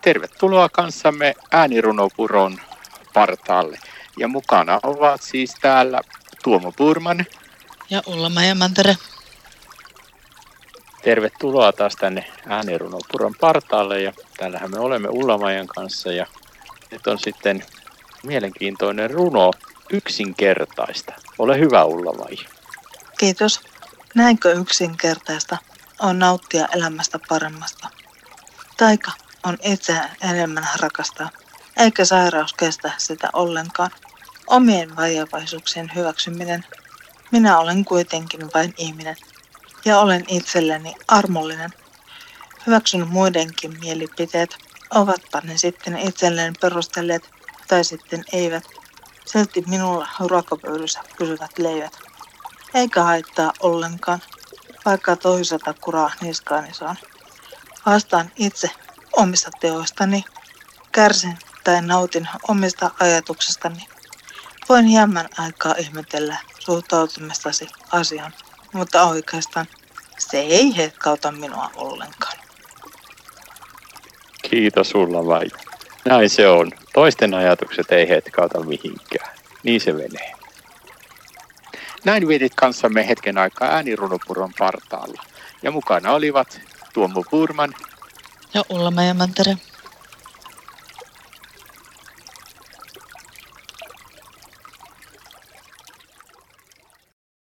Tervetuloa kanssamme äänirunopuron partaalle. Ja mukana ovat siis täällä Tuomo Purman. Ja ulla ja Mantere. Tervetuloa taas tänne äänirunopuron partaalle ja täällähän me olemme Ullamajan kanssa ja nyt on sitten mielenkiintoinen runo yksinkertaista. Ole hyvä Ullamaja. Kiitos. Näinkö yksinkertaista on nauttia elämästä paremmasta. Taika on itse enemmän rakastaa, eikä sairaus kestä sitä ollenkaan. Omien vajavaisuuksien hyväksyminen. Minä olen kuitenkin vain ihminen ja olen itselleni armollinen. Hyväksyn muidenkin mielipiteet, ovatpa ne sitten itselleen perustelleet tai sitten eivät. Silti minulla ruokapöydyssä pysyvät leivät. Eikä haittaa ollenkaan, vaikka toisaalta kuraa niskaani saan. Vastaan itse omista teoistani, kärsin tai nautin omista ajatuksistani. Voin hieman aikaa ihmetellä suhtautumistasi asiaan, mutta oikeastaan se ei hetkauta minua ollenkaan. Kiitos sulla vai. Näin se on. Toisten ajatukset ei hetkauta mihinkään. Niin se menee. Näin vietit kanssamme hetken aikaa äänirunopuron partaalla. Ja mukana olivat Tuomo Purman ja Ulla Mantere.